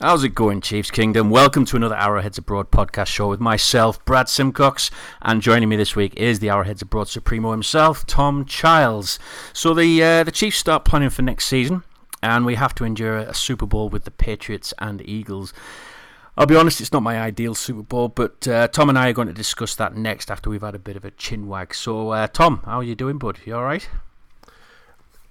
How's it going, Chiefs Kingdom? Welcome to another Arrowheads Abroad podcast show with myself, Brad Simcox, and joining me this week is the Arrowheads Abroad Supremo himself, Tom Childs. So the uh, the Chiefs start planning for next season, and we have to endure a Super Bowl with the Patriots and Eagles. I'll be honest, it's not my ideal Super Bowl, but uh, Tom and I are going to discuss that next after we've had a bit of a chin wag. So, uh, Tom, how are you doing, bud? You all right?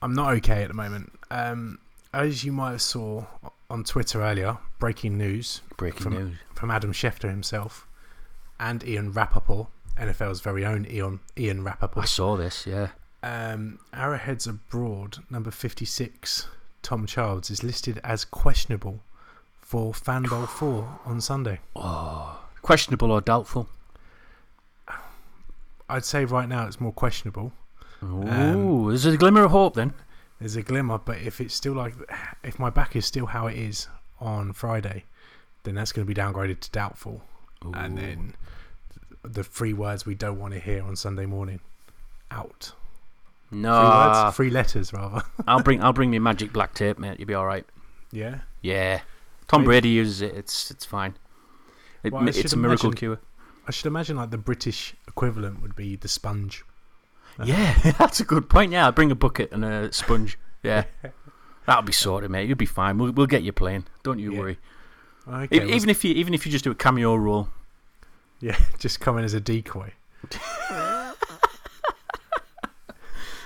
I'm not okay at the moment. Um, as you might have saw on Twitter earlier, breaking news. Breaking from, news. From Adam Schefter himself and Ian Rapoport, NFL's very own Ian, Ian Rapoport. I saw this, yeah. Um, Arrowheads Abroad, number 56, Tom Childs, is listed as questionable for Fan Bowl 4 on Sunday. Oh, questionable or doubtful? I'd say right now it's more questionable. Ooh, um, there's a glimmer of hope then there's a glimmer. But if it's still like, if my back is still how it is on Friday, then that's going to be downgraded to doubtful, Ooh. and then the three words we don't want to hear on Sunday morning, out. No, three, words, three letters rather. I'll bring I'll bring me magic black tape, mate. You'll be all right. Yeah. Yeah. Tom Maybe. Brady uses it. It's it's fine. It, well, it's a miracle imagine, cure. I should imagine like the British equivalent would be the sponge. Yeah, that's a good point. Yeah, I'll bring a bucket and a sponge. Yeah, that'll be sorted, mate. You'll be fine. We'll we'll get you playing. Don't you yeah. worry. Okay, even well, if you even if you just do a cameo role. Yeah, just come in as a decoy.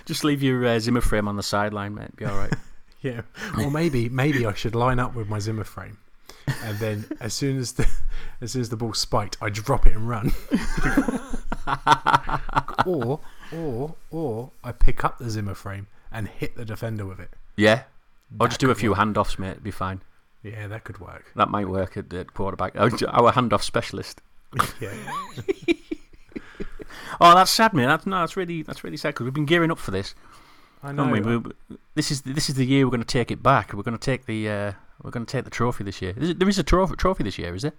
just leave your uh, Zimmer frame on the sideline, mate. Be all right. yeah, or maybe maybe I should line up with my Zimmer frame, and then as soon as the as soon as the ball's spiked, I drop it and run. or or or I pick up the Zimmer frame and hit the defender with it. Yeah. I'll just do a few work. handoffs, mate. It'd be fine. Yeah, that could work. That might work at, at quarterback. Our handoff specialist. yeah. oh, that's sad, man. That's, no, that's really that's really sad because we've been gearing up for this. I know. We? We, this is this is the year we're going to take it back. We're going to take the uh, we're going to take the trophy this year. There is a trophy trophy this year, is it?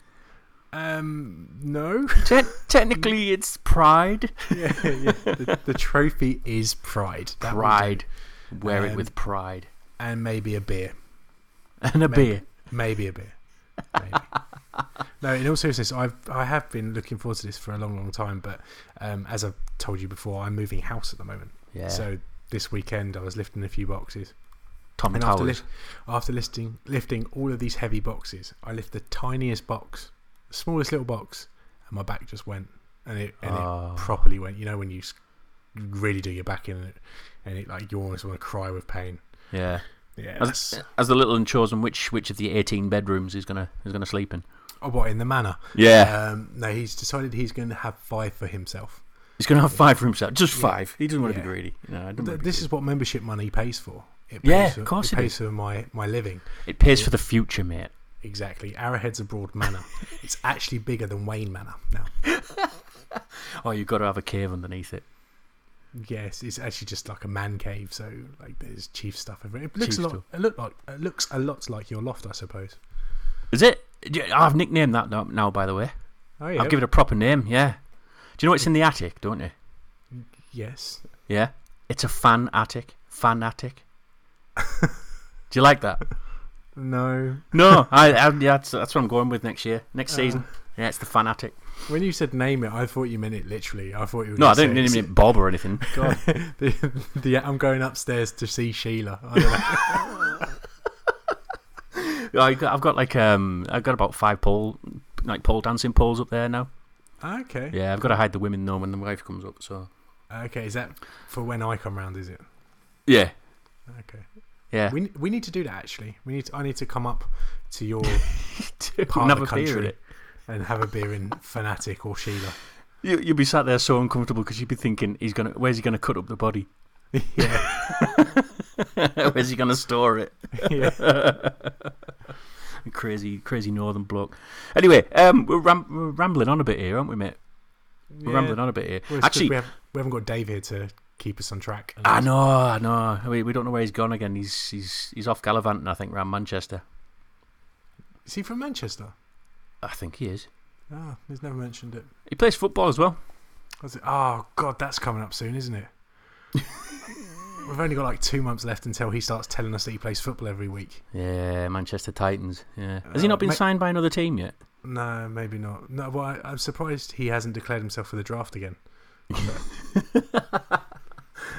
Um, no. Te technically, it's Pride. yeah, yeah. The, the, trophy is Pride. That pride. Wear um, it with pride. And maybe a beer. And a maybe, beer. Maybe a beer. Maybe. no, in all seriousness, I've I have been looking forward to this for a long, long time. But um, as I've told you before, I'm moving house at the moment. Yeah. So this weekend, I was lifting a few boxes. Tom and after, lift, after lifting lifting all of these heavy boxes, I lift the tiniest box smallest little box, and my back just went, and it and oh. it ah. properly went. You know when you really do your back in it, and it like you almost want to cry with pain. Yeah, yeah. As, as the little chosen which which of the eighteen bedrooms he's gonna he's gonna sleep in. Oh, what in the manor? Yeah. Um, no, he's decided he's going to have five for himself. He's going to have five for himself, just five. He doesn't want to be greedy. No, this greedy. is what membership money pays for. It pays yeah, for, of course it, it pays for my, my living. It pays it, for the future, mate. Exactly. Arrowhead's Abroad Manor. it's actually bigger than Wayne Manor now. oh, you've got to have a cave underneath it. Yes, it's actually just like a man cave. So like, there's chief stuff everywhere. It looks chief a lot. It look like it looks a lot like your loft, I suppose. Is it? I've nicknamed that now. By the way, oh yeah. I'll give it a proper name. Yeah. Do you know what's in the attic? Don't you? Yes. Yeah. It's a fan attic. Fan attic. Do you like that? No. No, I, I, yeah, that's, that's what I'm going with next year. Next uh, season. Yeah, it's the fanatic. When you said name it, I thought you meant it literally. I thought you were No, I didn't mean it Bob or anything. God. the, the, I'm going upstairs to see Sheila. I have got like um, I've got about five pole like pole dancing poles up there now. Okay. Yeah, I've got to hide the women though when the wife comes up. So. Okay, is that for when I come round? Is it? Yeah. Okay. Yeah. We we need to do that actually. We need to, I need to come up to your part of the country and have a beer in Fanatic or Sheila. You you'll be sat there so uncomfortable because you'd be thinking he's gonna where's he gonna cut up the body? Yeah. where's he gonna store it? Yeah. crazy crazy northern bloke. Anyway, um, we're, ram we're rambling on a bit here, aren't we, mate? We're yeah. rambling on a bit here. Well, Actually, we, have, we haven't got Dave here to keep us on track. I know, I know. We, we don't know where he's gone again. He's, he's, he's off gallivanting, I think, around Manchester. Is he from Manchester? I think he is. Ah, he's never mentioned it. He plays football as well. Oh, God, that's coming up soon, isn't it? We've only got like two months left until he starts telling us that he plays football every week. Yeah, Manchester Titans. Yeah, has he Uh, not been signed by another team yet? No, maybe not. No, well, I, I'm surprised he hasn't declared himself for the draft again.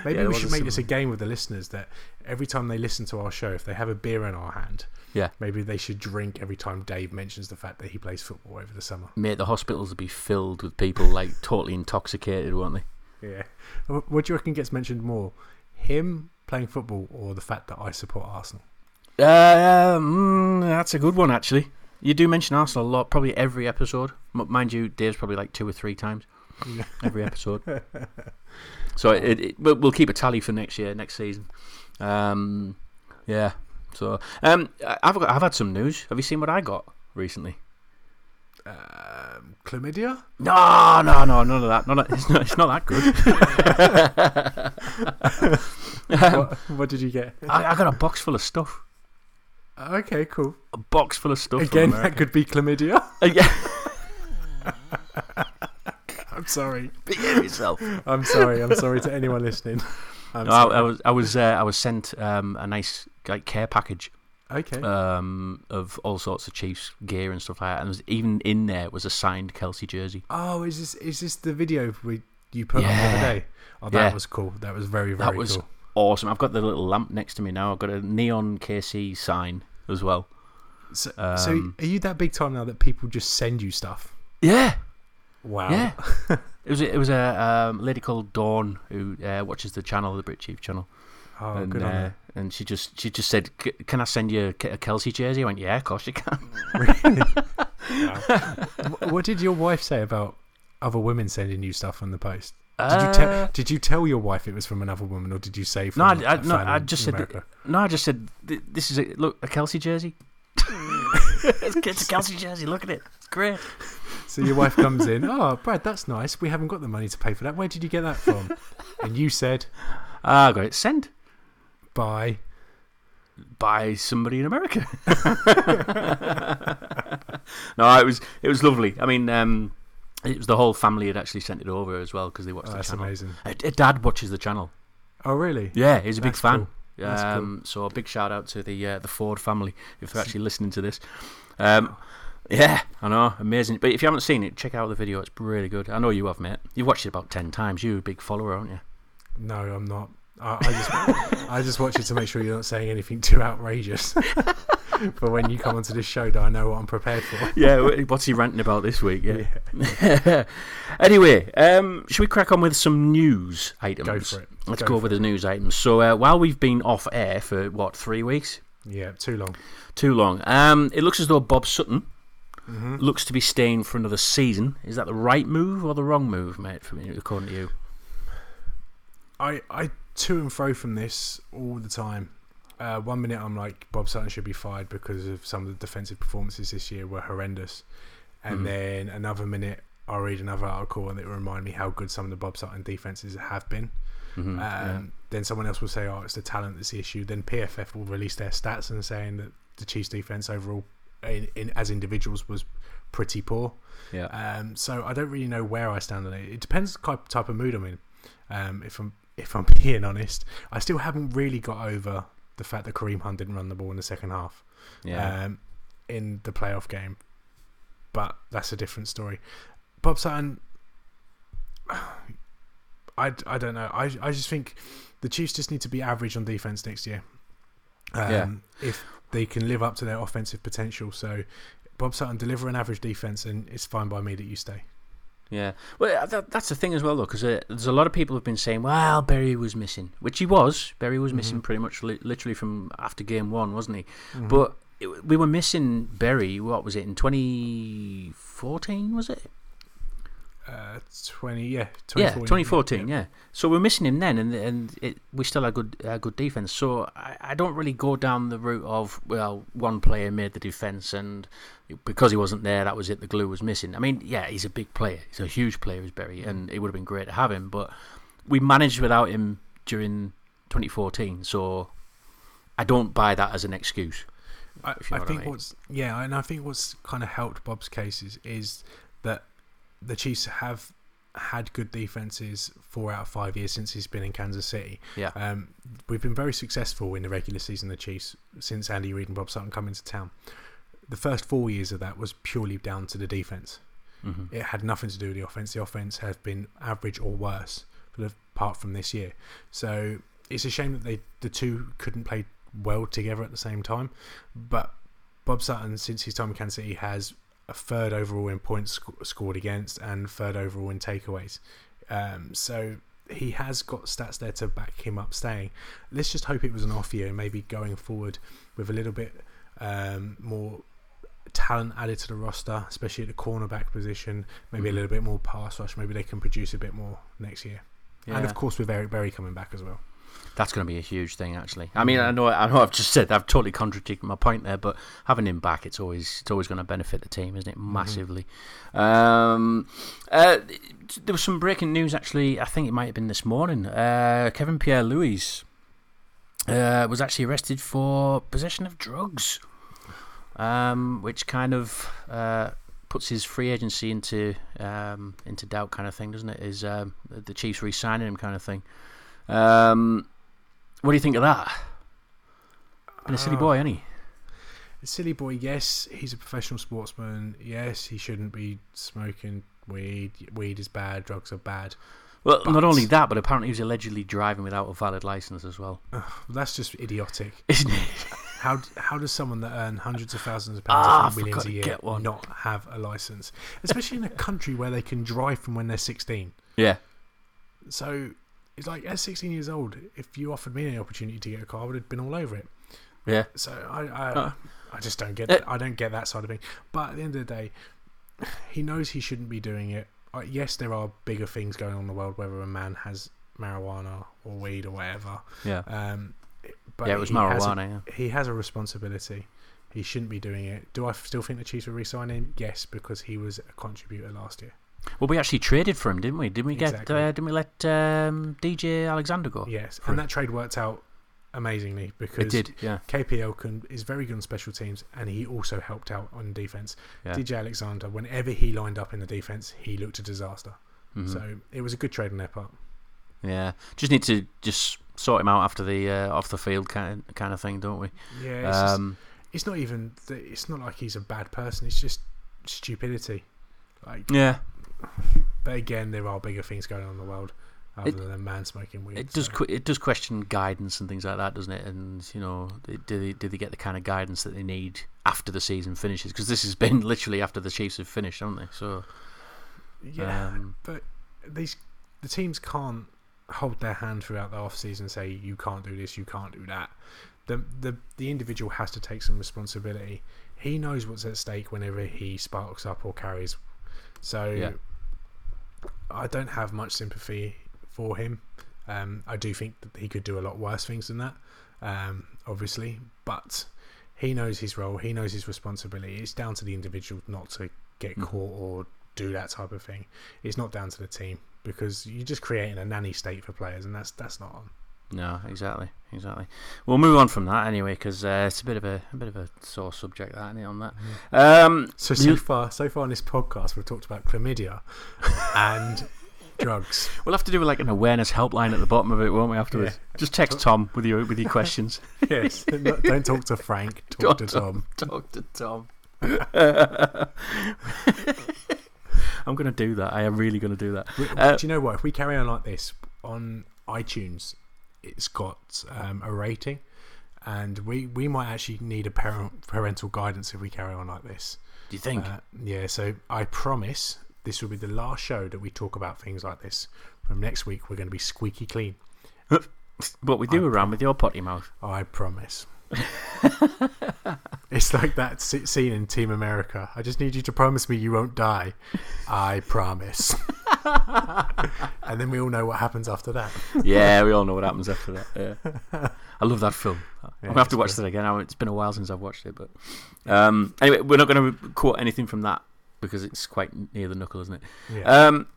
Maybe there we should make this a game with the listeners that every time they listen to our show, if they have a beer in our hand, Yeah. maybe they should drink every time Dave mentions the fact that he plays football over the summer. Mate, the hospitals will be filled with people like totally intoxicated, won't they? Yeah. Wh- What do you reckon gets mentioned more? Him playing football or the fact that I support Arsenal? Uh, mm, that's a good one, actually. You do mention Arsenal a lot, probably every episode. Mind you, Dave's probably like two or three times Yeah. every episode. so it, it, we'll, we'll keep a tally for next year, next season. Um, yeah. So um, I- I've got, I've had some news. Have you seen what I got recently? Um, chlamydia? No, no, no, none of that. None of, it's, not, it's not that good. Um, what, what did you get? I, I got a box full of stuff. Okay, cool. A box full of stuff. Again, that could be chlamydia. Uh, yeah. I'm sorry. Behave yourself. I'm sorry. I'm sorry to anyone listening. No, I. I was I was uh, I was sent um, a nice like care package okay. um, of all sorts of Chiefs gear and stuff like that, and was, even in there was a signed Kelce jersey. oh, is this is this the video we you put up the other day? Oh, that Yeah. was cool. That was very very That was cool. awesome. I've got the little lamp next to me now. I've got a neon KC sign as well. So, so um, are you that big time now that people just send you stuff? Yeah, Wow. yeah. it was a, it was a um, lady called Dawn who uh, watches the channel, the Brit Chief channel. Oh, and, good on uh, her. and she just she just said, "C- "Can I send you a Kelce jersey?" I went, "Yeah, of course you can." Wh- what did your wife say about other women sending you stuff on the post? Did you Uh, tell Did you tell your wife it was from another woman, or did you say from No, I- a I- no, I just said that- No, I just said this is a look a Kelce jersey. it's, it's a Kelce jersey. Look at it. It's great. So your wife comes in. Oh, Brad, that's nice. We haven't got the money to pay for that. Where did you get that from? and you said Ah, I got it sent by. by somebody in America. no, it was it was lovely. I mean, um, it was the whole family had actually sent it over as well because they watched Oh, the that's channel. amazing. Uh, d- Dad watches the channel. Oh, really? Yeah, he's a big That's fan. cool. That's cool. Um, so a big shout out to the uh, the Ford family if they're actually listening to this. Um, yeah, I know, amazing. But if you haven't seen it, check out the video. It's really good. I know you have, mate. You've watched it about ten times. You're a big follower, aren't you? No, I'm not. I, I just I just watch it to make sure you're not saying anything too outrageous. For when you come onto this show, do I know what I'm prepared for. Yeah. wh- What's he ranting about this week? Yeah. anyway, um, should we crack on with some news items? Go for it. Let's Go go, for over the news items. So uh, while we've been off air for what three weeks? Yeah, too long. Too long. Um, it looks as though Bob Sutton hmm looks to be staying for another season. Is that the right move or the wrong move, mate? For me, according to you. I I to and fro from this all the time. Uh, one minute I'm like Bob Sutton should be fired because of some of the defensive performances this year were horrendous, and Mhm. then another minute I'll read another article and it will remind me how good some of the Bob Sutton defenses have been. Mhm, Um, yeah. Then someone else will say, "Oh, it's the talent that's the issue." Then PFF will release their stats and saying that the Chiefs' defense overall, in, in as individuals, was pretty poor. Yeah. Um, so I don't really know where I stand on it. It depends type type of mood I'm in. Um, if I'm if I'm being honest, I still haven't really got over the fact that Kareem Hunt didn't run the ball in the second half yeah. um, in the playoff game. But that's a different story. Bob Sutton, I, I don't know. I, I just think the Chiefs just need to be average on defense next year. Um, Yeah. If they can live up to their offensive potential. So, Bob Sutton, deliver an average defense, and it's fine by me that you stay. Yeah, well, that, that's the thing as well, though, because uh, there's a lot of people who've been saying, "Well, Berry was missing," which he was. Berry was missing Mhm. pretty much, li- literally from after game one, wasn't he? Mhm. But it, we were missing Berry. What was it in 2014? Was it? Uh, 20, yeah. Yeah, 2014, 2014. Yeah. So we're missing him then, and and it, we still had good uh, good defense. So I, I don't really go down the route of well, one player made the defense, and because he wasn't there, that was it. The glue was missing. I mean, yeah, he's a big player. He's a huge player, is Berry, and it would have been great to have him. But we managed without him during 2014. So I don't buy that as an excuse. I, you I know I think mean. what's yeah, and I think what's kind of helped Bob's case is, is that the Chiefs have had good defenses four out of five years since he's been in Kansas City. Yeah. Um, we've been very successful in the regular season, the Chiefs, since Andy Reid and Bob Sutton come into town. The first four years of that was purely down to the defense. Mm-hmm. It had nothing to do with the offense. The offense has been average or worse apart from this year. So it's a shame that they the two couldn't play well together at the same time. But Bob Sutton, since his time in Kansas City, has a third overall in points sc- scored against and third overall in takeaways. Um, so he has got stats there to back him up staying. Let's just hope it was an off year, maybe going forward with a little bit um, more talent added to the roster, especially at the cornerback position. Maybe a Mhm. little bit more pass rush. Maybe they can produce a bit more next year. And of course, with Eric Berry coming back as well. That's going to be a huge thing, actually. I mean, I know, I know, I've just said I've totally contradicted my point there, but having him back, it's always, it's always going to benefit the team, isn't it? Massively. Um, uh, there was some breaking news, actually. I think it might have been this morning. Uh, Kevin Pierre Louis uh, was actually arrested for possession of drugs, um, which kind of uh, puts his free agency into um, into doubt, kind of thing, doesn't it? Is um, the Chiefs re-signing him, kind of thing. Um, what do you think of that? Been a silly boy, ain't he? A silly boy, yes, he's a professional sportsman. Yes, he shouldn't be smoking weed. Weed is bad. Drugs are bad. Well, not only that, but apparently he was allegedly driving without a valid license as well, That's just idiotic. isn't it? How how does someone that earns hundreds of thousands of pounds, Ah, if not I millions a year, not have a license? Especially in a country where they can drive from when they're 16. Yeah, So it's like at 16 years old, if you offered me an opportunity to get a car, I would have been all over it. yeah. So I I, Uh. I just don't get Uh. I don't get that side of it. But at the end of the day, he knows he shouldn't be doing it. Uh, yes, there are bigger things going on in the world, whether a man has marijuana or weed or whatever. Yeah, Um, but yeah, it was he has a- marijuana. yeah. he has a responsibility. He shouldn't be doing it. Do I still think the Chiefs will re-sign him? Yes, because he was a contributor last year. Well, we actually traded for him, didn't we? Didn't we get? Exactly. Uh, didn't we let um, DJ Alexander go? Yes, and that trade worked out amazingly because it did. Yeah, KPL can, is very good on special teams, and he also helped out on defense. yeah. DJ Alexander, whenever he lined up in the defense, he looked a disaster. Mhm. So it was a good trade on their part. yeah. Just need to just sort him out after the uh, off the field kind of, kind of thing, don't we? Yeah, it's, just- Um, it's not even. It's not like he's a bad person. It's just stupidity. Like, yeah. But again, there are bigger things going on in the world other It- than man smoking weed. It does. so- que- It does question guidance and things like that, doesn't it? And you know, do they do they get the kind of guidance that they need after the season finishes? Because this has been literally after the Chiefs have finished, haven't they? So yeah, um, but these the teams can't hold their hand throughout the off season and say you can't do this, you can't do that. The the the individual has to take some responsibility. He knows what's at stake whenever he sparks up or carries. So Yeah. I don't have much sympathy for him. Um, I do think that he could do a lot worse things than that, um, obviously, but he knows his role. He knows his responsibility. It's down to the individual not to get Mhm. caught or do that type of thing. It's not down to the team because you're just creating a nanny state for players, and that's that's not on. No, exactly, exactly. We'll move on from that anyway, because uh, it's a bit of a, a bit of a sore subject, that isn't it? On that. Um, So You- so far, so far in this podcast, we've talked about chlamydia and drugs. we'll have to do like an awareness helpline at the bottom of it, won't we? Afterwards, just text Tom with your with your questions. Yes, don't talk to Frank. Talk to Don't Tom. Talk to Tom. I'm gonna do that. I am really gonna do that. We- Uh, do you know what? If we carry on like this on iTunes, it's got um, a rating, and we, we might actually need a parent, parental guidance if we carry on like this. Do you think? Uh, yeah, so I promise this will be the last show that we talk about things like this. From next week, we're going to be squeaky clean. what we do I around with your potty mouth. I promise. it's like that scene in Team America. I just need you to promise me you won't die. I promise. and then we all know what happens after that. yeah, we all know what happens after that. Yeah. I love that film. I'm gonna have to watch good. that again. It's been a while since I've watched it, but um, anyway, we're not going to quote anything from that because it's quite near the knuckle, isn't it? Yeah. Um,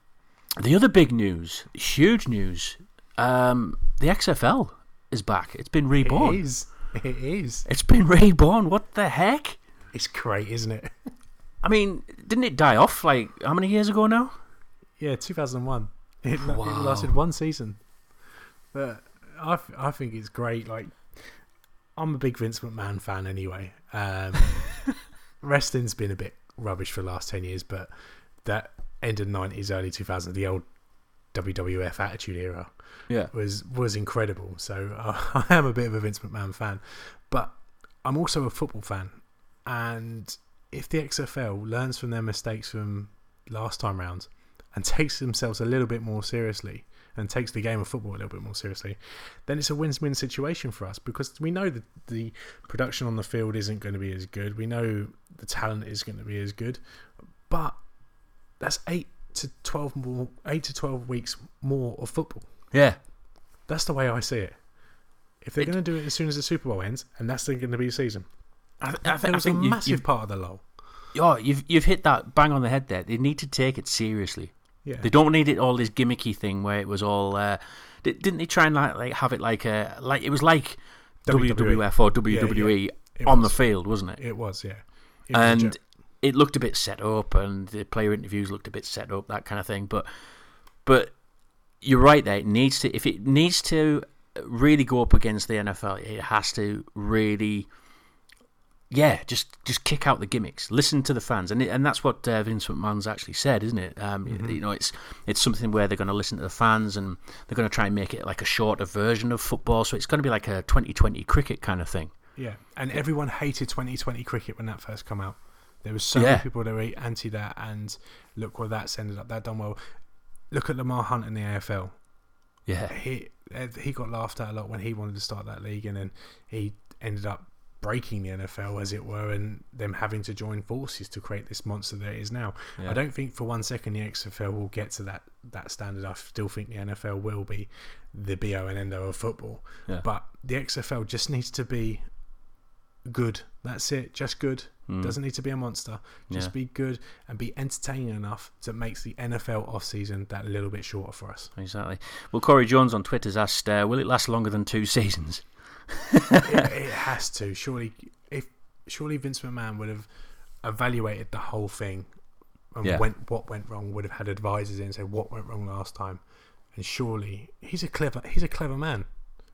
the other big news, huge news, um, the XFL is back. It's been reborn. It is. It is. It's been reborn. What the heck? It's great, isn't it? I mean, didn't it die off like how many years ago now? Yeah, 2001. It, la- it lasted one season. But I, I think it's great. Like, I'm a big Vince McMahon fan anyway. Um, wrestling's been a bit rubbish for the last 10 years, but that end of 90s, early 2000s, the old WWF Attitude Era Yeah. was was incredible. So uh, I am a bit of a Vince McMahon fan, but I'm also a football fan. And if the XFL learns from their mistakes from last time round and takes themselves a little bit more seriously and takes the game of football a little bit more seriously, then it's a win-win situation for us because we know that the production on the field isn't going to be as good. We know the talent is going to be as good, but that's eight to twelve more, eight to twelve weeks more of football. Yeah. That's the way I see it. If they're It- going to do it as soon as the Super Bowl ends, and that's going to be the season, I, th- I, think, I was a you, massive you've, part of the lull. oh, you've you've hit that bang on the head there. They need to take it seriously. Yeah, They don't need it all this gimmicky thing where it was all. Uh, di- didn't they try and like, like have it like a like it was like WWE. WWF or WWE It on was. the field, wasn't it? It was, yeah. It and joke. it looked a bit set up, and the player interviews looked a bit set up, that kind of thing. But but you're right there. It needs to if it needs to really go up against the NFL, it has to really. Yeah, just just kick out the gimmicks. Listen to the fans, and it, and that's what uh, Vince McMahon's actually said, isn't it? Um, Mm-hmm. You know, it's it's something where they're going to listen to the fans, and they're going to try and make it like a shorter version of football. So it's going to be like a 2020 cricket kind of thing. yeah, and everyone hated 2020 cricket when that first come out. There was so Yeah. many people that were anti that, and look where that's ended up. That done well. Look at Lamar Hunt in the AFL. Yeah, He uh, he got laughed at a lot when he wanted to start that league, and then he ended up breaking the NFL, as it were, and them having to join forces to create this monster that it is now. Yeah. I don't think for one second the XFL will get to that that standard. I still think the NFL will be the bo and endo of football, Yeah. but the XFL just needs to be good. That's it, just good. Mm. Doesn't need to be a monster. Just Yeah. be good and be entertaining enough that makes the NFL off season that little bit shorter for us. Exactly. Well, Corey Jones on Twitter's asked, uh, "Will it last longer than two seasons?" It, it has to. Surely, if surely Vince McMahon would have evaluated the whole thing and Yeah. went what went wrong. Would have had advisors in and said what went wrong last time. And surely he's a clever he's a clever man.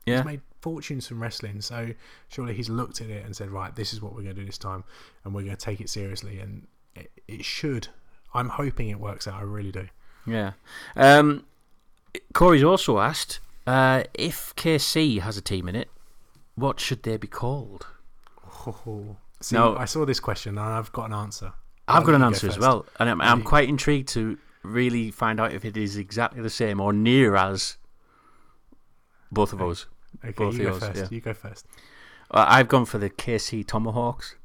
Yeah, He's made fortunes from wrestling, so surely he's looked at it and said, right, this is what we're going to do this time, and we're going to take it seriously. And it, it should. I'm hoping it works out. I really do. yeah. Um, Corey's also asked uh, if KC has a team in it, what should they be called? See, No. I saw this question and I've got an answer. I've I'll got an you go answer as well, and I'm, I'm quite intrigued to really find out if it is exactly the same or near as both of Okay. us. Okay, Both you go yours, first. yeah. You go first. Uh, I've gone for the KC Tomahawks.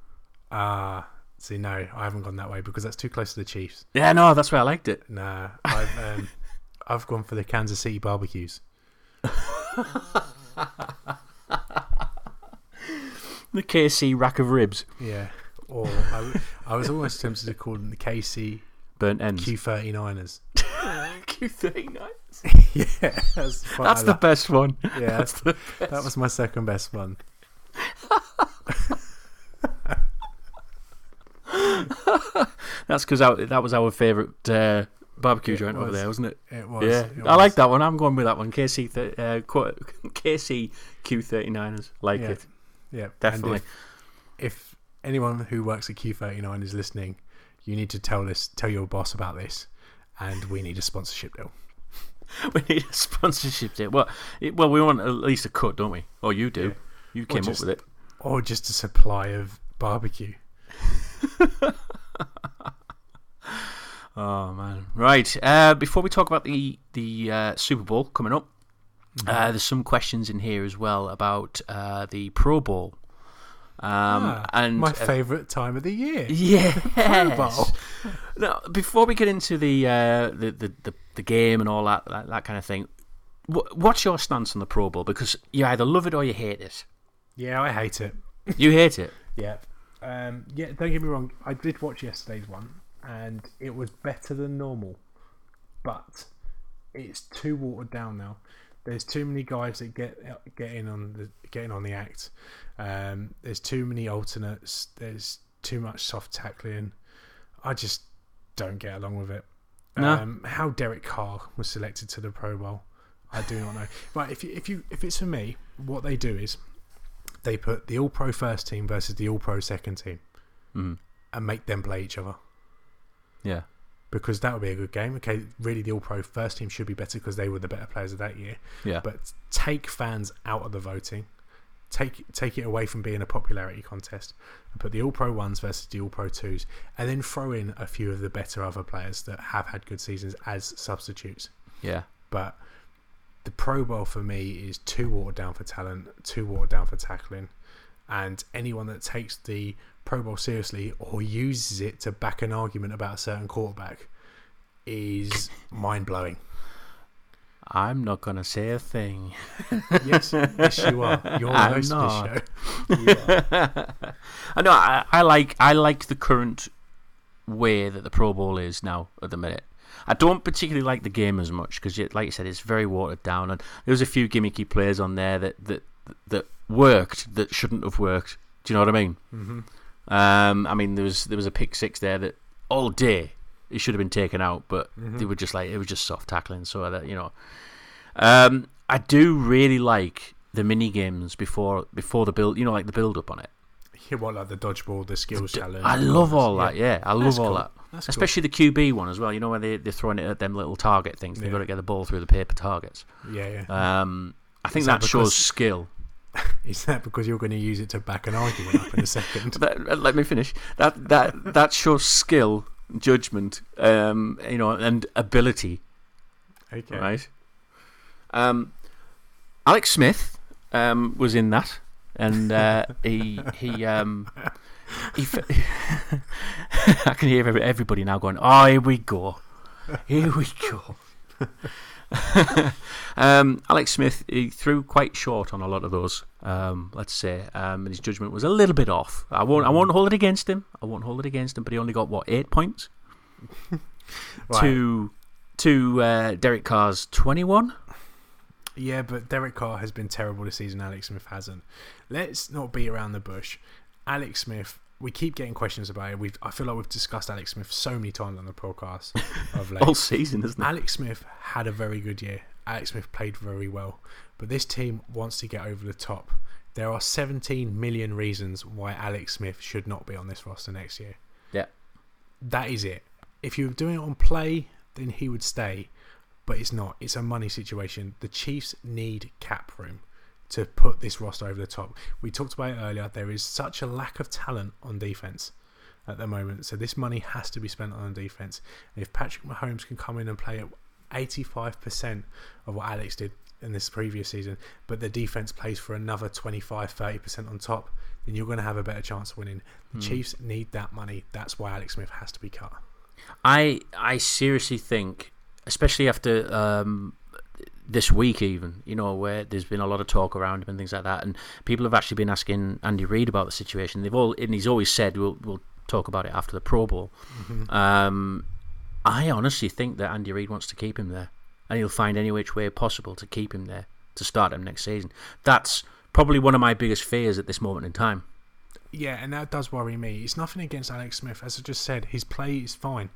Ah, see, no, I haven't gone that way because that's too close to the Chiefs. Yeah, no, that's why I liked it. Nah, I've um, I've gone for the Kansas City barbecues. The KC rack of ribs, Yeah, or I, w- I was almost tempted to call them the KC burnt ends. Q39ers. Q39. yeah, that's, That's the lot. best one. yeah. That's the That was my second best one. That's because that was our favourite uh, barbecue It joint over there, wasn't it? It was. yeah, it I like that one. I'm going with that one. KC, th- uh, KC Q39ers. Like Yeah. it. Yeah, and Definitely. If, if anyone who works at Q39 is listening, you need to tell this, tell your boss about this, and we need a sponsorship deal. we need a sponsorship deal. Well, it, well, we want at least a cut, don't we? Or you do. Yeah. You came just- up with it. or just a supply of barbecue. Oh man! Right. Uh, before we talk about the the uh, Super Bowl coming up, uh, there's some questions in here as well about uh, the Pro Bowl. Um, Ah, and my uh, favourite time of the year. Yeah. Pro Bowl. Now, before we get into the, uh, the, the the the game and all that that, that kind of thing, wh- what's your stance on the Pro Bowl? Because you either love it or you hate it. Yeah, I hate it. You hate it. Yeah. Um, yeah, don't get me wrong. I did watch yesterday's one, and it was better than normal, but it's too watered down now. There's too many guys that get get in on the getting on the act. Um, there's too many alternates. There's too much soft tackling. I just don't get along with it. No. Um, how Derek Carr was selected to the Pro Bowl, I do not know. But if you, if you if it's for me, what they do is they put the All Pro first team versus the All Pro second team Mm. and make them play each other Yeah. Because that would be a good game. Okay, really, the All Pro first team should be better because they were the better players of that year. Yeah. But take fans out of the voting. Take take it away from being a popularity contest and put the All Pro ones versus the All Pro twos, and then throw in a few of the better other players that have had good seasons as substitutes. Yeah. But the Pro Bowl for me is too watered down for talent, too watered down for tackling, and anyone that takes the Pro Bowl seriously or uses it to back an argument about a certain quarterback is mind blowing. I'm not gonna say a thing. Yes, yes, you are. You're the host not. of this show. I know. I, I like. I like the current way that the Pro Bowl is now at the minute. I don't particularly like the game as much because, like you said, it's very watered down, and there was a few gimmicky players on there that that that worked that shouldn't have worked. Do you know what I mean? Mhm. Um, I mean, there was there was a pick six there that all day it should have been taken out, but Mhm. they were just like it was just soft tackling. So that you know, um, I do really like the mini games before before the build. You know, like the build up on it. Yeah, what like the dodgeball, the skills challenge. I love all that. Yeah, I love That's all cool. that. That's cool. Especially the QB one as well. You know where they they're throwing it at them little target things. They've Yeah. got to get the ball through the paper targets. Yeah, yeah. Um, I think that, that shows skill. Is that because you're going to use it to back an argument up in a second? That, uh, let me finish. That that that shows skill, judgment, um, you know, and ability. Okay. Right. Um, Alex Smith um, was in that, and uh, he he um, he. I can hear everybody now going, "Oh, here we go, here we go." um, Alex Smith he threw quite short on a lot of those. Um, let's say, um, and his judgment was a little bit off. I won't I won't hold it against him. I won't hold it against him. But he only got what eight points Right. to to uh, Derek Carr's twenty one. Yeah, but Derek Carr has been terrible this season. Alex Smith hasn't. Let's not beat around the bush. Alex Smith, we keep getting questions about it. We've, I feel like we've discussed Alex Smith so many times on the podcast of late. all season, isn't it? Alex Smith had a very good year. Alex Smith played very well, but this team wants to get over the top. There are 17 million reasons why Alex Smith should not be on this roster next year. Yeah. That is it. If you're doing it on play, then he would stay, but it's not. It's a money situation. The Chiefs need cap room to put this roster over the top. We talked about it earlier. There is such a lack of talent on defense at the moment, so this money has to be spent on defense. And if Patrick Mahomes can come in and play at 85% of what Alex did in this previous season, but the defense plays for another 25 30% on top, then you're going to have a better chance of winning. The Chiefs need that money. That's why Alex Smith has to be cut. I I seriously think, especially after um, this week, even you know where there's been a lot of talk around him and things like that, and people have actually been asking Andy Reid about the situation. They've all and he's always said we'll we'll talk about it after the Pro Bowl. Um, I honestly think that Andy Reid wants to keep him there, and he'll find any which way possible to keep him there to start him next season. That's probably one of my biggest fears at this moment in time. Yeah, and that does worry me. It's nothing against Alex Smith. As I just said, his play is fine.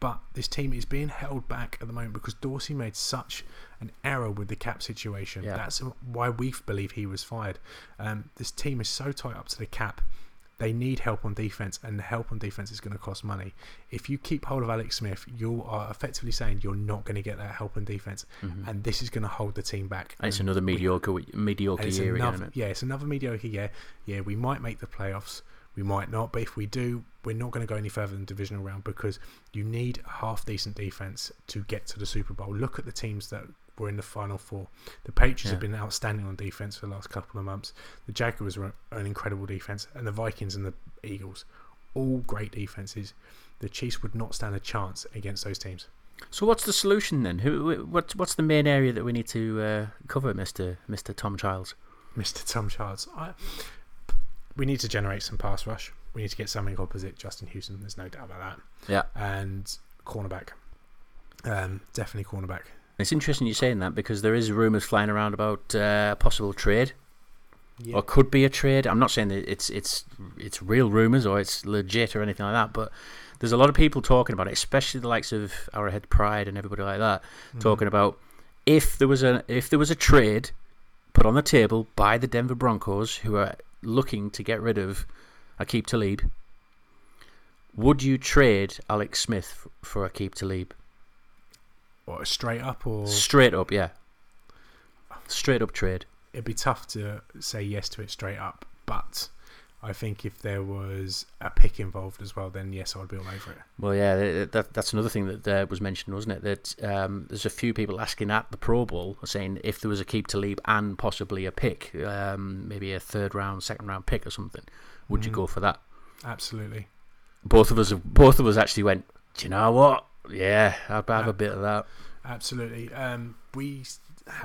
But this team is being held back at the moment because Dorsey made such an error with the cap situation. Yeah. That's why we believe he was fired. Um, this team is so tight up to the cap. They need help on defense, and the help on defense is going to cost money. If you keep hold of Alex Smith, you are effectively saying you're not going to get that help on defense, and this is going to hold the team back. And it's And another we- mediocre mediocre year again. another, Isn't it? yeah, it's another mediocre year. Yeah, we might make the playoffs, we might not, but if we do, we're not going to go any further than divisional round because you need a half decent defense to get to the Super Bowl. Look at the teams that were in the final four. The Patriots Yeah. have been outstanding on defense for the last couple of months. The Jaguars were an incredible defense, and the Vikings and the Eagles, all great defenses. The Chiefs would not stand a chance against those teams. So what's the solution then? Who what's what's the main area that we need to uh, cover, Mister Mister Tom Childs? Mr. Tom Charles. I, we need to generate some pass rush. We need to get something opposite Justin Houston. There's no doubt about that. Yeah, And cornerback. Um, definitely cornerback. it's interesting you're saying that because there is rumours flying around about uh, possible trade Yeah. or could be a trade. I'm not saying that it's it's it's real rumours or it's legit or anything like that, but there's a lot of people talking about it, especially the likes of Arrowhead Pride and everybody like that, Mm-hmm. talking about if there was a if there was a trade put on the table by the Denver Broncos, who are looking to get rid of Aqib Talib, would you trade Alex Smith for Aqib Talib? What a straight up or Straight up, yeah. Straight up trade. it'd be tough to say yes to it straight up, but I think if there was a pick involved as well, then yes, I'd be all over it. Well, yeah, that, that's another thing that uh, was mentioned, wasn't it? That um, there's a few people asking at the Pro Bowl saying if there was Aqib Talib and possibly a pick, um, maybe a third round, second round pick or something, would you Mhm. go for that? Absolutely. Both of us, both of us actually went. Do you know what? Yeah, I'd have a bit of that. Absolutely. Um, we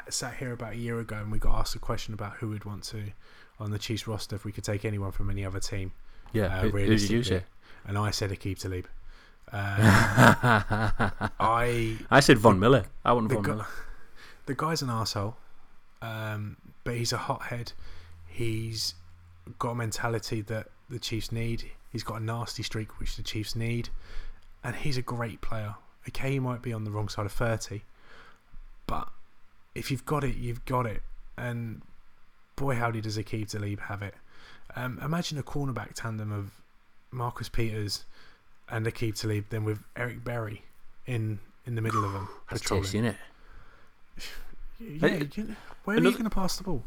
sat here about a year ago and we got asked a question about who we'd want to on the Chiefs roster if we could take anyone from any other team. Yeah, uh, who, who did you realistically. say? And I said Aqib Talib. Um, I I said Von Miller. I want Von Miller. the guy's an asshole, um, but he's a hothead. He's got a mentality that the Chiefs need. He's got a nasty streak which the Chiefs need, and he's a great player. Okay, he might be on the wrong side of thirty, but if you've got it, you've got it. And boy, howdy does Aqib Talib have it. Um, imagine a cornerback tandem of Marcus Peters and Aqib Talib, then with Eric Berry in in the middle of them. That's tasty, isn't it? Yeah, you- where are you going to pass the ball?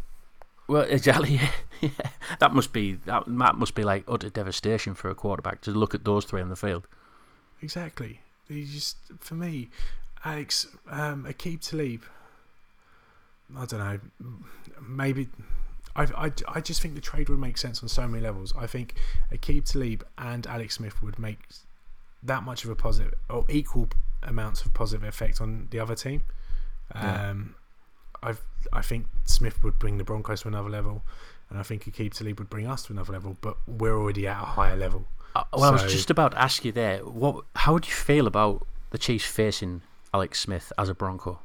Well, exactly. Yeah. yeah. That must be that, that must be like utter devastation for a quarterback to look at those three on the field. Exactly. You just for me, Alex um, Aqib Talib. I don't know. Maybe I, I, I just think the trade would make sense on so many levels. I think Aqib Talib and Alex Smith would make that much of a positive or equal amounts of positive effect on the other team. Yeah. Um, I I think Smith would bring the Broncos to another level, and I think Aqib Talib would bring us to another level. But we're already at a higher level. Uh, well, I was just about to ask you there. What? How would you feel about the Chiefs facing Alex Smith as a Bronco?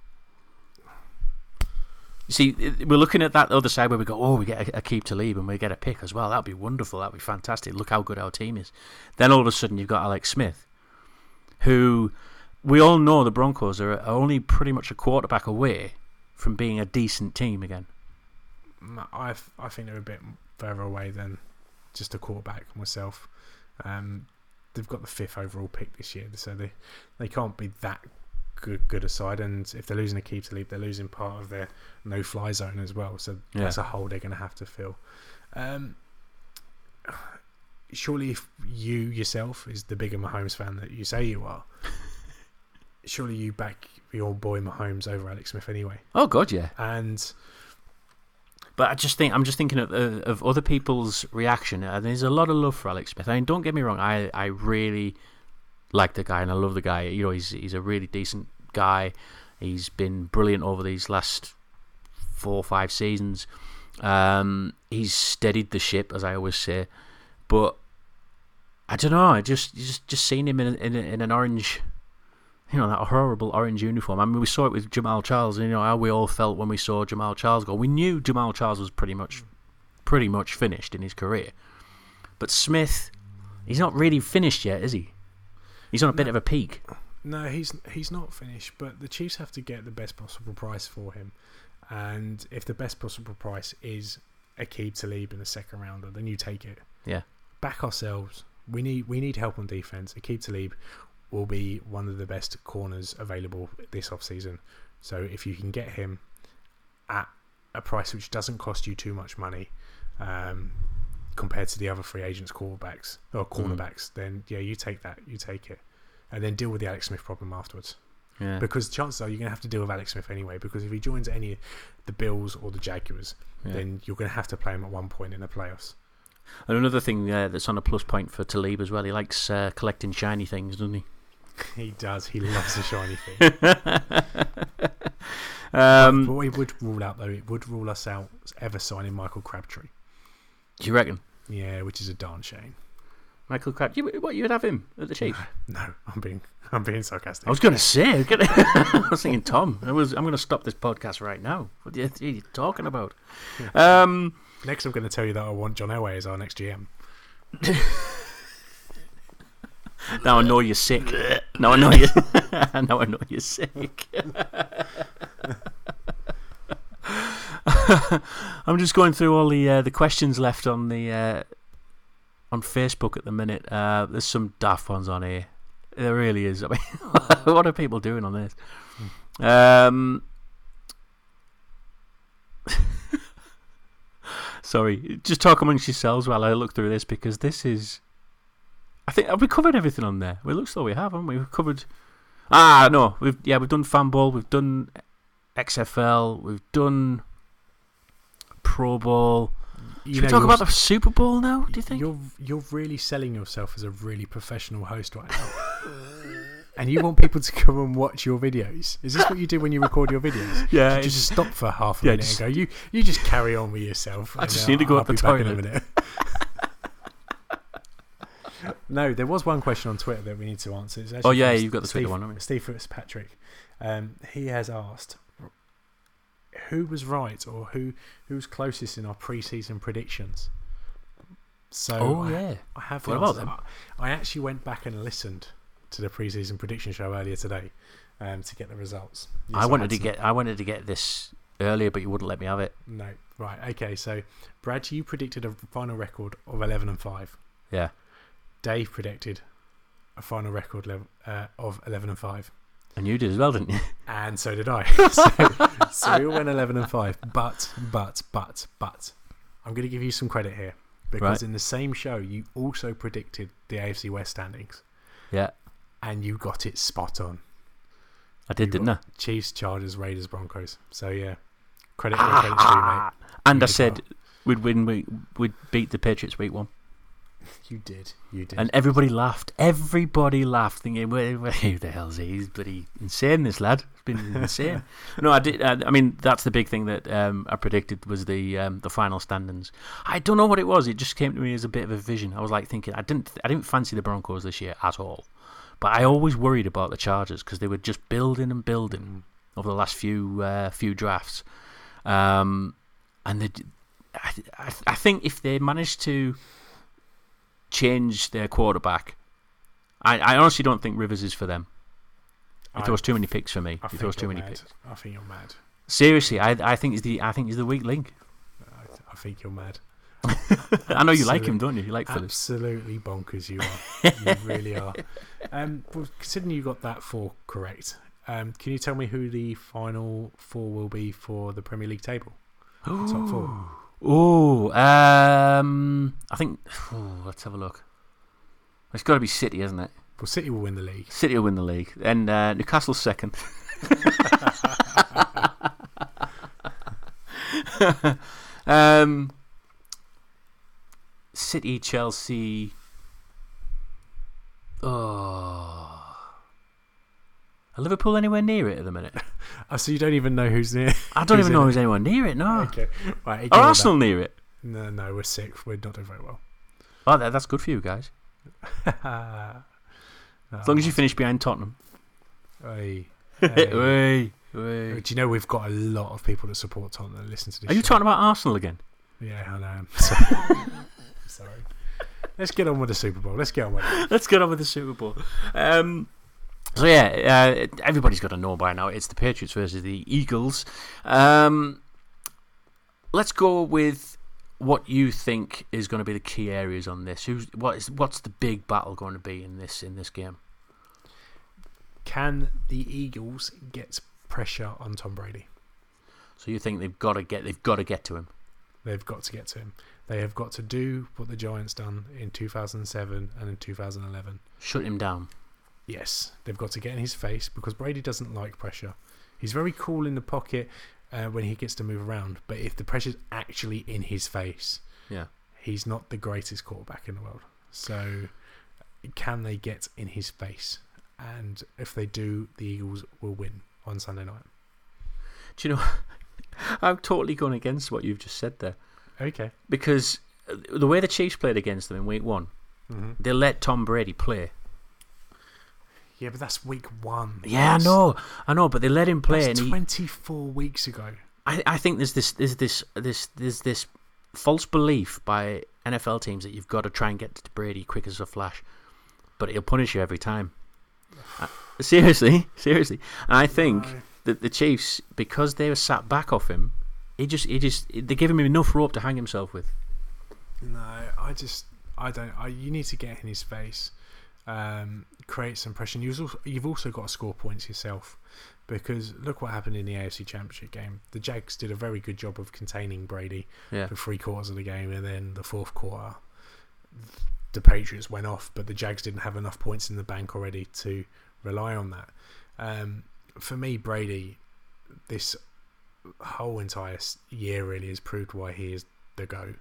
You see, we're looking at that other side where we go, oh, we get a, Aqib Talib and we get a pick as well. That'd be wonderful. That'd be fantastic. Look how good our team is. Then all of a sudden you've got Alex Smith, who we all know the Broncos are, only pretty much a quarterback away from being a decent team again. I I think they're a bit further away than just a quarterback myself. Um, they've got the fifth overall pick this year, so they they can't be that good good a side. And if they're losing Aqib Talib, they're losing part of their no fly zone as well. So Yeah. that's a hole they're going to have to fill. Um, surely, if you yourself is the bigger Mahomes fan that you say you are, surely you back your boy Mahomes over Alex Smith anyway. Oh God, yeah. And But I just think I'm just thinking of, of, of other people's reaction, and there's a lot of love for Alex Smith. I mean, don't get me wrong, I, I really like the guy, and I love the guy. You know, he's he's a really decent guy. He's been brilliant over these last four or five seasons. Um, he's steadied the ship, as I always say. But I don't know. I just just just seeing him in in, in an orange you know, that horrible orange uniform. I mean, we saw it with Jamaal Charles, and you know how we all felt when we saw Jamaal Charles go. We knew Jamaal Charles was pretty much, pretty much finished in his career. But Smith, he's not really finished yet, is he? He's on a bit No. of a peak. No, he's he's not finished, but the Chiefs have to get the best possible price for him. And if the best possible price is Aqib Talib in the second rounder, then you take it. Yeah. Back ourselves. We need we need help on defense. Aqib Talib will be one of the best corners available this offseason. So if you can get him at a price which doesn't cost you too much money, um, compared to the other free agents quarterbacks or cornerbacks, then yeah, you take that. You take it. And then deal with the Alex Smith problem afterwards Yeah. because chances are you're going to have to deal with Alex Smith anyway. Because if he joins any of the Bills or the Jaguars, yeah. then you're going to have to play him at one point in the playoffs. And another thing uh, that's on a plus point for Talib as well, he likes uh, collecting shiny things, doesn't he? He does. He loves the shiny thing. um, but what he would rule out though, it would rule us out ever signing Michael Crabtree. do you reckon? Yeah, which is a darn shame. Michael Crab, you, what, you would have him at the Chiefs? No, I'm being I'm being sarcastic. I was going to say, I was gonna- I was thinking, Tom, I was, I'm going to stop this podcast right now. What are you, what are you talking about? Um, Next, I'm going to tell you that I want John Elway as our next GM. now I know you're sick. Now I know you. now I know you're sick. I'm just going through all the uh, the questions left on the uh, on Facebook at the minute. Uh, there's some daft ones on here. There really is. I mean, what are people doing on this? Um, sorry, just talk amongst yourselves while I look through this because this is. I think have we covered everything on there? It looks like we have, haven't we? We've covered. Ah, no, we've yeah, we've done fanball, we've done XFL, we've done Pro Bowl. You Should we talk about the Super Bowl now? Do you think you're you're really selling yourself as a really professional host right now? and you want people to come and watch your videos. Is this what you do when you record your videos? Yeah. You just stop for half a yeah, minute just, and go, you you just carry on with yourself. I just need to go up the toilet. no, there was one question on Twitter that we need to answer. oh yeah, you've got the Steve, Twitter one? Steve Fitzpatrick. Um, he has asked who was right or who who's closest in our preseason predictions. So oh yeah, I, I have. What about them? I actually went back and listened to the preseason prediction show earlier today um, to get the results. Yes, I wanted I to get I wanted to get this earlier, but you wouldn't let me have it. No, right, okay. So, Brad, you predicted a final record of eleven and five. Yeah. Dave predicted a final record level, uh, of eleven and five. And you did as well, didn't you? And so did I. so, so we all went eleven and five. But, but, but, but, I'm going to give you some credit here because right. in the same show you also predicted the AFC West standings. Yeah and you got it spot on. I did, you didn't I? Chiefs, Chargers, Raiders, Broncos. So yeah, credit ah! where credit's due, mate. And you I said well. we'd win. We, we'd beat the Patriots week one. You did. You did. And everybody laughed. Everybody laughed, thinking, "Who the hell's he? He's bloody insane. This lad. It's been insane." no, I did. I, I, mean, that's the big thing that um, I predicted was the um, the final standings. I don't know what it was. It just came to me as a bit of a vision. I was like thinking, I didn't. I didn't fancy the Broncos this year at all. But I always worried about the Chargers because they were just building and building over the last few uh, few drafts. Um, and they, I, I think if they managed to change their quarterback, I, I honestly don't think Rivers is for them. He throws too many picks for me. I he throws too many mad. picks. I think you're mad. Seriously, I I think he's the I think he's the weak link. I, I think you're mad. I know you like him, don't you? You like Phillips. Absolutely bonkers you are. you really are. Um, well, considering you got that four correct, um, can you tell me who the final four will be for the Premier League table? Ooh. Top four. Oh, um, I think. Let's have a look. It's got to be City, isn't it? Well, City will win the league. City will win the league, and uh, Newcastle's second. um, City, Chelsea. Oh. Are Liverpool anywhere near it at the minute? oh, so you don't even know who's near? I don't even know who's anyone near it, no. Okay. Right, Are Arsenal near it? No, no, we're sixth. We're not doing very well. Oh, that, that's good for you guys. as long as you finish behind Tottenham. Hey. hey. Do you know we've got a lot of people that support Tottenham that listen to this? Are you talking about Arsenal again? Yeah, I know. Sorry. Sorry. Let's get on with the Super Bowl. Let's get on with it. Let's get on with the Super Bowl. Um, so yeah, uh, everybody's got to know by now. It's the Patriots versus the Eagles. Um, let's go with what you think is going to be the key areas on this. Who's what is what's the big battle going to be in this in this game? Can the Eagles get pressure on Tom Brady? So you think they've got to get they've got to get to him? They've got to get to him. They have got to do what the Giants done in 2007 and in 2011. Shut him down. Yes, they've got to get in his face because Brady doesn't like pressure. He's very cool in the pocket uh, when he gets to move around, but if the pressure's actually in his face, yeah, he's not the greatest quarterback in the world. So, can they get in his face? And if they do, the Eagles will win on Sunday night. Do you know? I'm totally going against what you've just said there. Okay. Because uh, the way the Chiefs played against them in week one, mm-hmm. they let Tom Brady play. Yeah, but that's week one. Yeah, that's, I know, I know, but they let him play. That's Twenty four weeks ago. I, I think there's this, there's this, this, there's this false belief by NFL teams that you've got to try and get to Brady quick as a flash. but he'll punish you every time. Uh, seriously, seriously. And I think No. that the Chiefs, because they were sat back off him, he just, he just, they give him enough rope to hang himself with. No, I just I don't. I, you need to get in his face, um, create some pressure. And You've also, you've also got to score points yourself, because look what happened in the AFC Championship game. The Jags did a very good job of containing Brady Yeah, for three quarters of the game, and then the fourth quarter, the Patriots went off, but the Jags didn't have enough points in the bank already to rely on that. Um, for me, Brady, this whole entire year really has proved why he is the goat.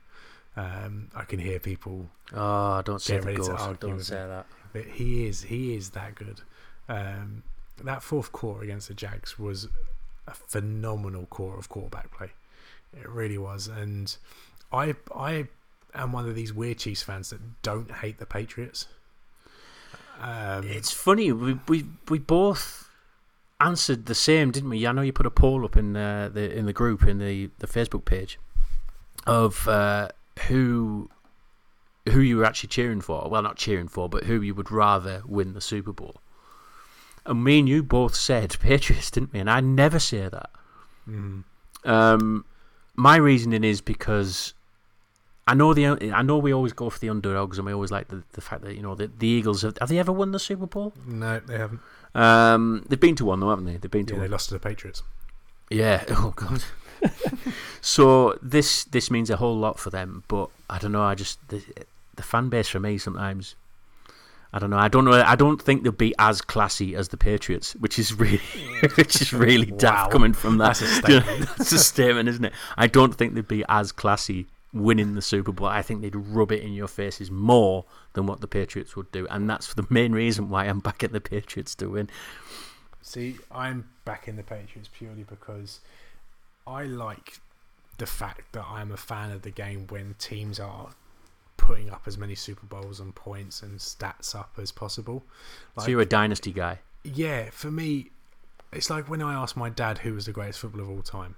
Um, I can hear people, Oh, don't say the ready to goat. argue Don't say that. But he is he is that good. Um, that fourth quarter against the Jags was a phenomenal quarter of quarterback play. It really was, and I I am one of these weird Chiefs fans that don't hate the Patriots. Um, It's funny. We we we both answered the same, didn't we? I know you put a poll up in the in the group in the the Facebook page of uh, who who you were actually cheering for. Well, not cheering for, but who you would rather win the Super Bowl. And me and you both said Patriots, didn't we? And I never say that. mm, Um, my reasoning is because I know the I know we always go for the underdogs, and we always like the, the fact that you know the, the Eagles have, have they ever won the Super Bowl? no, they haven't. Um, they've been to one though, haven't they? They've been to Yeah, they lost to the Patriots. Yeah. Oh god. so this this means a whole lot for them, but I don't know. I just the, fan base for me sometimes. I don't know. I don't know. I don't think they'll be as classy as the Patriots, which is really, which is really Wow. daft coming from that. That's a statement. That's a statement, isn't it? I don't think they'd be as classy winning the Super Bowl. I think they'd rub it in your faces more than what the Patriots would do, and that's the main reason why I'm backing the Patriots to win. See, I'm backing the Patriots purely because I like the fact that I'm a fan of the game when teams are putting up as many Super Bowls and points and stats up as possible. so you're a dynasty guy. Yeah, for me, it's like when I ask my dad who was the greatest footballer of all time,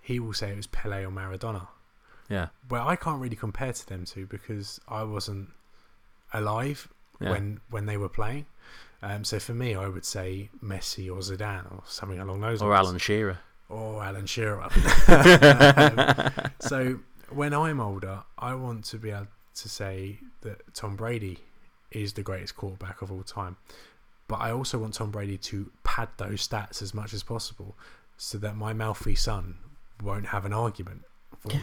he will say it was Pele or Maradona. Yeah. Well, I can't really compare to them two because I wasn't alive Yeah. when when they were playing. Um, so for me, I would say Messi or Zidane or something along those or lines. Alan Shearer. or Alan Shearer. Um, so when I'm older, I want to be able to say that Tom Brady is the greatest quarterback of all time. But I also want Tom Brady to pad those stats as much as possible so that my mouthy son won't have an argument. For me.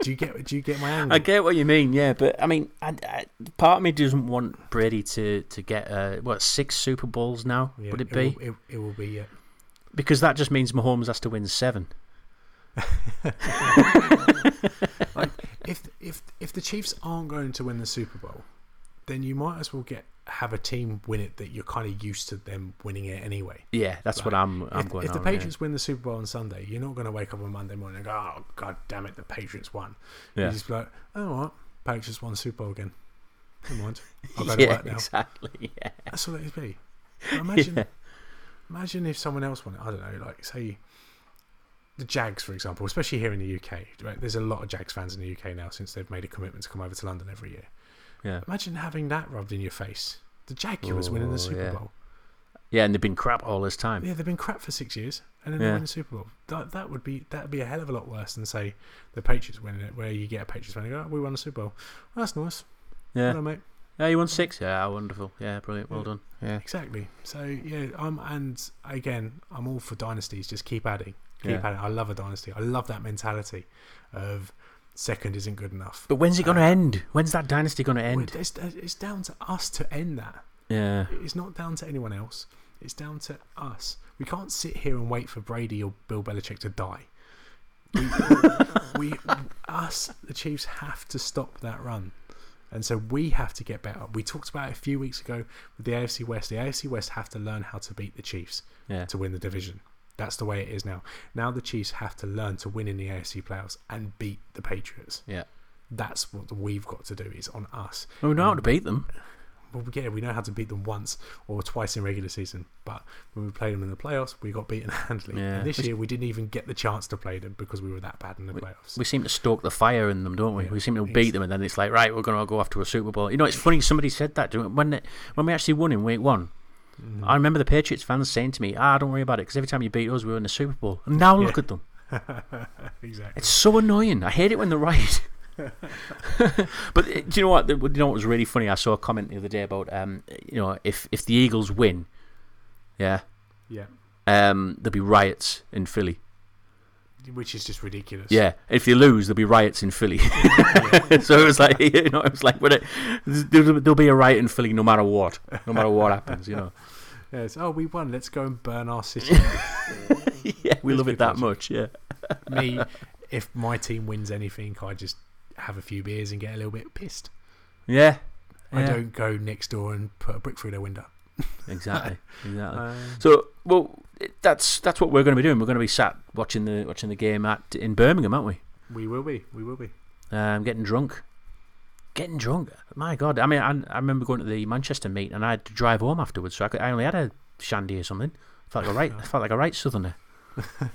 do you get do you get my angle? I get what you mean, yeah, but I mean, I, I, part of me doesn't want Brady to to get uh, what six Super Bowls now. Yeah, would it be? Will, it, it will be. Yeah. Because that just means Mahomes has to win seven. like if the Chiefs aren't going to win the Super Bowl, then you might as well get have a team win it that you're kind of used to them winning it anyway. Yeah, that's what I'm. I'm if, going. if the on, yeah. Patriots win the Super Bowl on Sunday, you're not going to wake up on Monday morning and go, "Oh God damn it, the Patriots won." You yeah, just be like, "Oh, right, Patriots won Super Bowl again. Never mind, I'll go to yeah, work now." exactly. Yeah, That's all it would be. Imagine, Yeah. imagine if someone else won it. I don't know, like say the Jags, for example, especially here in the UK. Right? There's a lot of Jags fans in the UK now since they've made a commitment to come over to London every year. yeah, Imagine having that rubbed in your face. The Jaguars winning the Super yeah. Bowl. yeah, and they've been crap all this time. Yeah, they've been crap for six years, and then Yeah. they win the Super Bowl. That that would be that would be a hell of a lot worse than say the Patriots winning it, where you get a Patriots fan and go, oh, "We won the Super Bowl." Well, that's nice. Yeah, Hello, mate. yeah, you won six. Yeah, wonderful. Yeah, brilliant. Well Yeah. done. Yeah, Exactly. So yeah, um, and again, I'm all for dynasties. Just keep adding, keep Yeah. adding. I love a dynasty. I love that mentality of second isn't good enough. but when's it going to end? When's that dynasty going to end? It's, it's down to us to end that. Yeah, It's not down to anyone else. It's down to us. We can't sit here and wait for Brady or Bill Belichick to die. We, we us, the Chiefs, have to stop that run. And so we have to get better. We talked about it a few weeks ago with the AFC West. The AFC West have to learn how to beat the Chiefs yeah, to win the division. That's the way it is now. Now the Chiefs have to learn to win in the AFC playoffs and beat the Patriots. yeah. That's what we've got to do. Is on us. Well, we know how to beat them. well, yeah, we know how to beat them once or twice in regular season, but when we played them in the playoffs, we got beaten handily. Yeah. And this We- year, we didn't even get the chance to play them because we were that bad in the playoffs. We seem to stoke the fire in them, don't we? Yeah. We seem to beat them, and then it's like, right, we're going to go off to a Super Bowl. You know, it's funny. Somebody said that when it, when we actually won in Week One. Mm. I remember the Patriots fans saying to me, "Ah, don't worry about it, because every time you beat us, we win the Super Bowl." And now look at them. exactly. It's so annoying. I hate it when they're right. but uh, do you know what? You know what was really funny? I saw a comment the other day about, um, you know, if if the Eagles win, yeah, Yeah. um, there'll be riots in Philly. Which is just ridiculous. Yeah, if you lose, there'll be riots in Philly. so it was like, you know, it was like, it, there'll, there'll be a riot in Philly no matter what, no matter what happens, you know. Yes. Oh, we won. Let's go and burn our city. yeah, we It's love it that much. Yeah, Me, if my team wins anything, I just have a few beers and get a little bit pissed. yeah, I yeah. don't go next door and put a brick through their window. exactly, exactly. Um, So, well, that's that's what we're going to be doing. We're going to be sat watching the watching the game at in Birmingham, aren't we? we will be. We will be. Um, getting drunk, getting drunk. My God, I mean, I, I remember going to the Manchester meet and I had to drive home afterwards, so I, could, I only had a shandy or something. Felt like a right, I felt like a right southerner.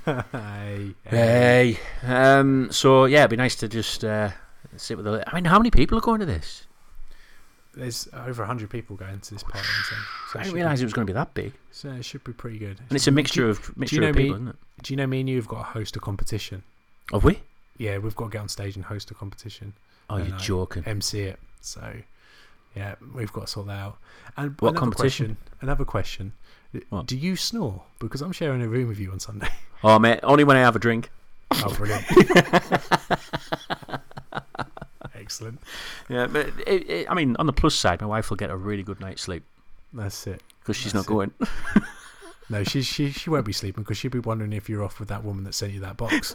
hey, Hey, um, so yeah, it'd be nice to just uh, sit with the. I mean, how many people are going to this? There's over 100 people going to this party. So, so I didn't realise it was going to be that big, so it should be pretty good. and it's a mixture of mixture know of me? people, isn't it? Do you know me and you have got to host a competition? Have we? Yeah, we've got to get on stage and host a competition, Oh, you're joking. MC it. So, yeah, we've got to sort that out. And What another competition? Question, another question. What? Do you snore? Because I'm sharing a room with you on Sunday. Oh, mate, only when I have a drink. Oh, brilliant. Excellent. Yeah, but it, it, I mean, on the plus side, my wife will get a really good night's sleep That's it. because she's That's not going. No, she she she won't be sleeping because she'll be wondering if you're off with that woman that sent you that box.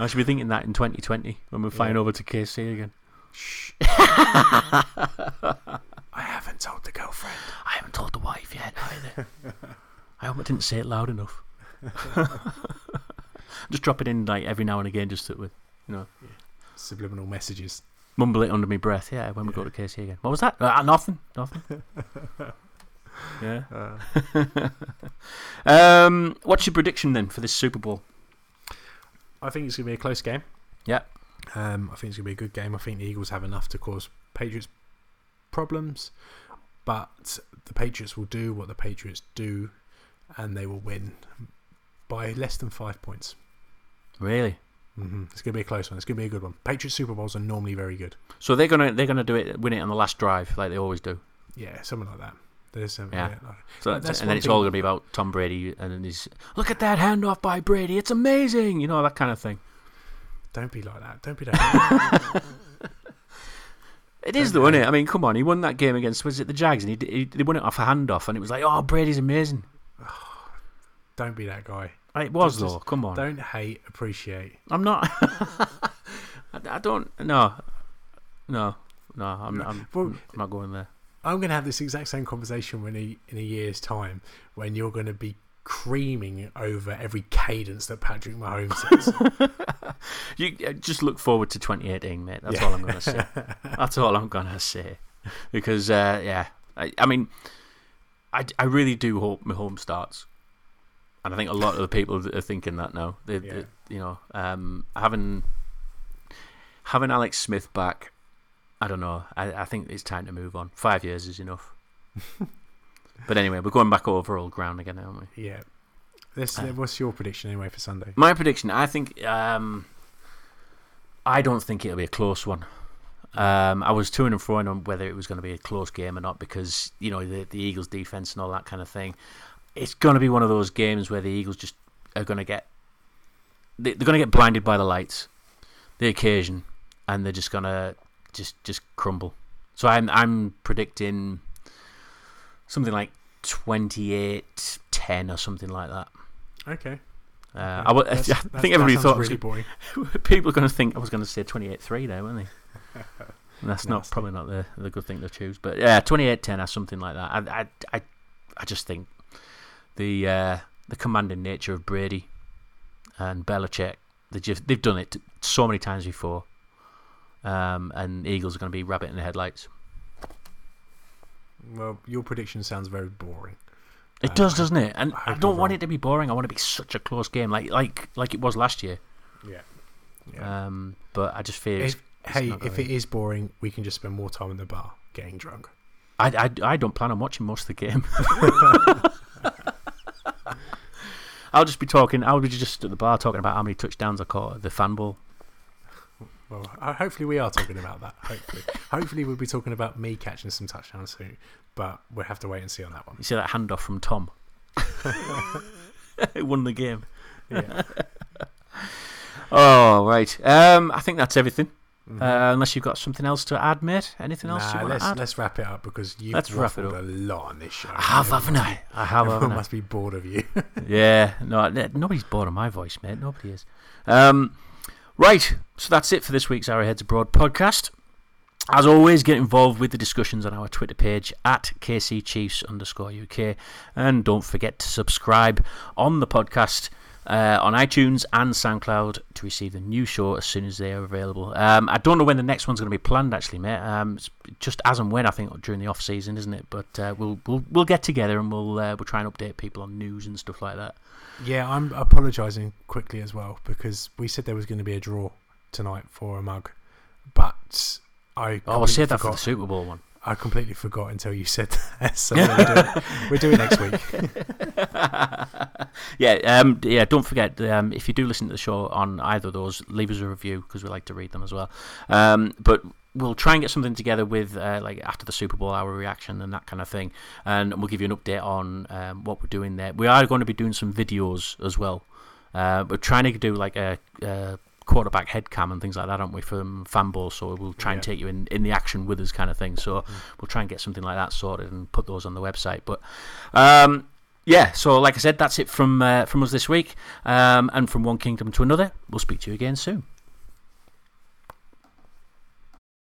No, she'll be thinking that in 2020 when we're flying Yeah. over to KC again. Shh. I haven't told the girlfriend. I haven't told the wife yet either. I hope I didn't say it loud enough. just drop it in like every now and again, just to, with you know, Subliminal messages. mumble it under my breath. Yeah, when we go to KC again. What was that? Uh, nothing. Nothing. yeah. um, what's your prediction then for this Super Bowl? I think it's going to be a close game. Yeah. Um, I think it's going to be a good game. I think the Eagles have enough to cause Patriots problems, but the Patriots will do what the Patriots do, and they will win by less than five points. Really? hmm It's going to be a close one. It's going to be a good one. Patriots Super Bowls are normally very good. So they're gonna they're gonna do it, win it on the last drive like they always do. Yeah, something like that. There's some, Yeah. So that's and then it's all going to be about Tom Brady and then his look at that handoff by Brady. It's amazing. You know that kind of thing. don't be like that. Don't be that. It is though, isn't it? I mean, come on. He won that game against was it the Jags and he, he they won it off a handoff and it was like, oh, Brady's amazing. don't be that guy. It was Just- though. Come on. Don't hate, appreciate. I'm not. I, I don't. No. No. No. I'm. I'm, Well- I'm not going there. I'm going to have this exact same conversation when he, in a year's time when you're going to be creaming over every cadence that Patrick Mahomes says. You uh, just look forward to 2018, mate. That's Yeah. all I'm going to say. That's all I'm going to say. Because, uh, yeah, I, I mean, I, I really do hope Mahomes starts. And I think a lot of the people are thinking that now. They, they- you know, um, having having Alex Smith back, I don't know. I, I think it's time to move on. Five years is enough. but anyway, we're going back over old ground again, aren't we? yeah. This, Uh. what's your prediction anyway for Sunday? My prediction, I think, um, I don't think it'll be a close one. Um, I was to and fro on whether it was going to be a close game or not because you know the, the Eagles' defense and all that kind of thing. It's going to be one of those games where the Eagles just are going to get they, they're going to get blinded by the lights, the occasion, and they're just going to just just crumble. So I'm I'm predicting something like 28-10 or something like that. Okay. Uh, I, w- I That's- think everybody thought really boring. people are going to think I was going to say 28-3 there, weren't they? That's not probably not the the good thing to choose, but yeah, 28-10 or something like that. I I I, I just think the uh, the commanding nature of Brady and Belichick, they just they've done it so many times before. Um, and Eagles are going to be rabbit in the headlights. Well, your prediction sounds very boring. It does, doesn't it? And I, I don't want wrong. it to be boring. I want it to be such a close game, like like like it was last year. Yeah. yeah. Um, but I just fear. If, hey, if it is boring, we can just spend more time in the bar getting drunk. I, I, I don't plan on watching most of the game. I'll just be talking. I'll be just at the bar talking about how many touchdowns I caught at the fan ball. Well, uh, hopefully we are talking about that. Hopefully, hopefully we'll be talking about me catching some touchdowns soon. But we'll have to wait and see on that one. You see that handoff from Tom? It won the game. Yeah. oh right. Um, I think that's everything. Mm-hmm. Uh, unless you've got something else to add, mate. Anything else nah, you want to add? Let's wrap it up because you've let's wrap it up. a lot on this show. I have, haven't I? I have, Everyone must be bored of you. yeah, no, nobody's bored of my voice, mate. Nobody is. Um, right, so that's it for this week's Arrowheads Abroad podcast. As always, get involved with the discussions on our Twitter page at KCChiefs underscore UK. And don't forget to subscribe on the podcast uh, on iTunes and SoundCloud to receive the new show as soon as they are available. Um, I don't know when the next one's going to be planned, actually, mate. Um, just as and when I think during the off season, isn't it? But uh, we'll we'll we'll get together and we'll uh, we'll try and update people on news and stuff like that. Yeah, I'm apologising quickly as well because we said there was going to be a draw tonight for a mug, but I oh, I'll save that for the Super Bowl one. I completely forgot until you said that. So we're doing, doing next week. yeah, um, yeah. Don't forget um, if you do listen to the show on either of those, leave us a review because we like to read them as well. Um, but we'll try and get something together with uh, like after the Super Bowl, our reaction and that kind of thing, and we'll give you an update on um, what we're doing there. We are going to be doing some videos as well. Uh, we're trying to do like a, a quarterback head cam and things like that, aren't we, from fanball? So we'll try and take you in, in the action with us, kind of thing. So mm. we'll try and get something like that sorted and put those on the website. But um, yeah, so like I said, that's it from uh, from us this week, um, and from one kingdom to another. We'll speak to you again soon.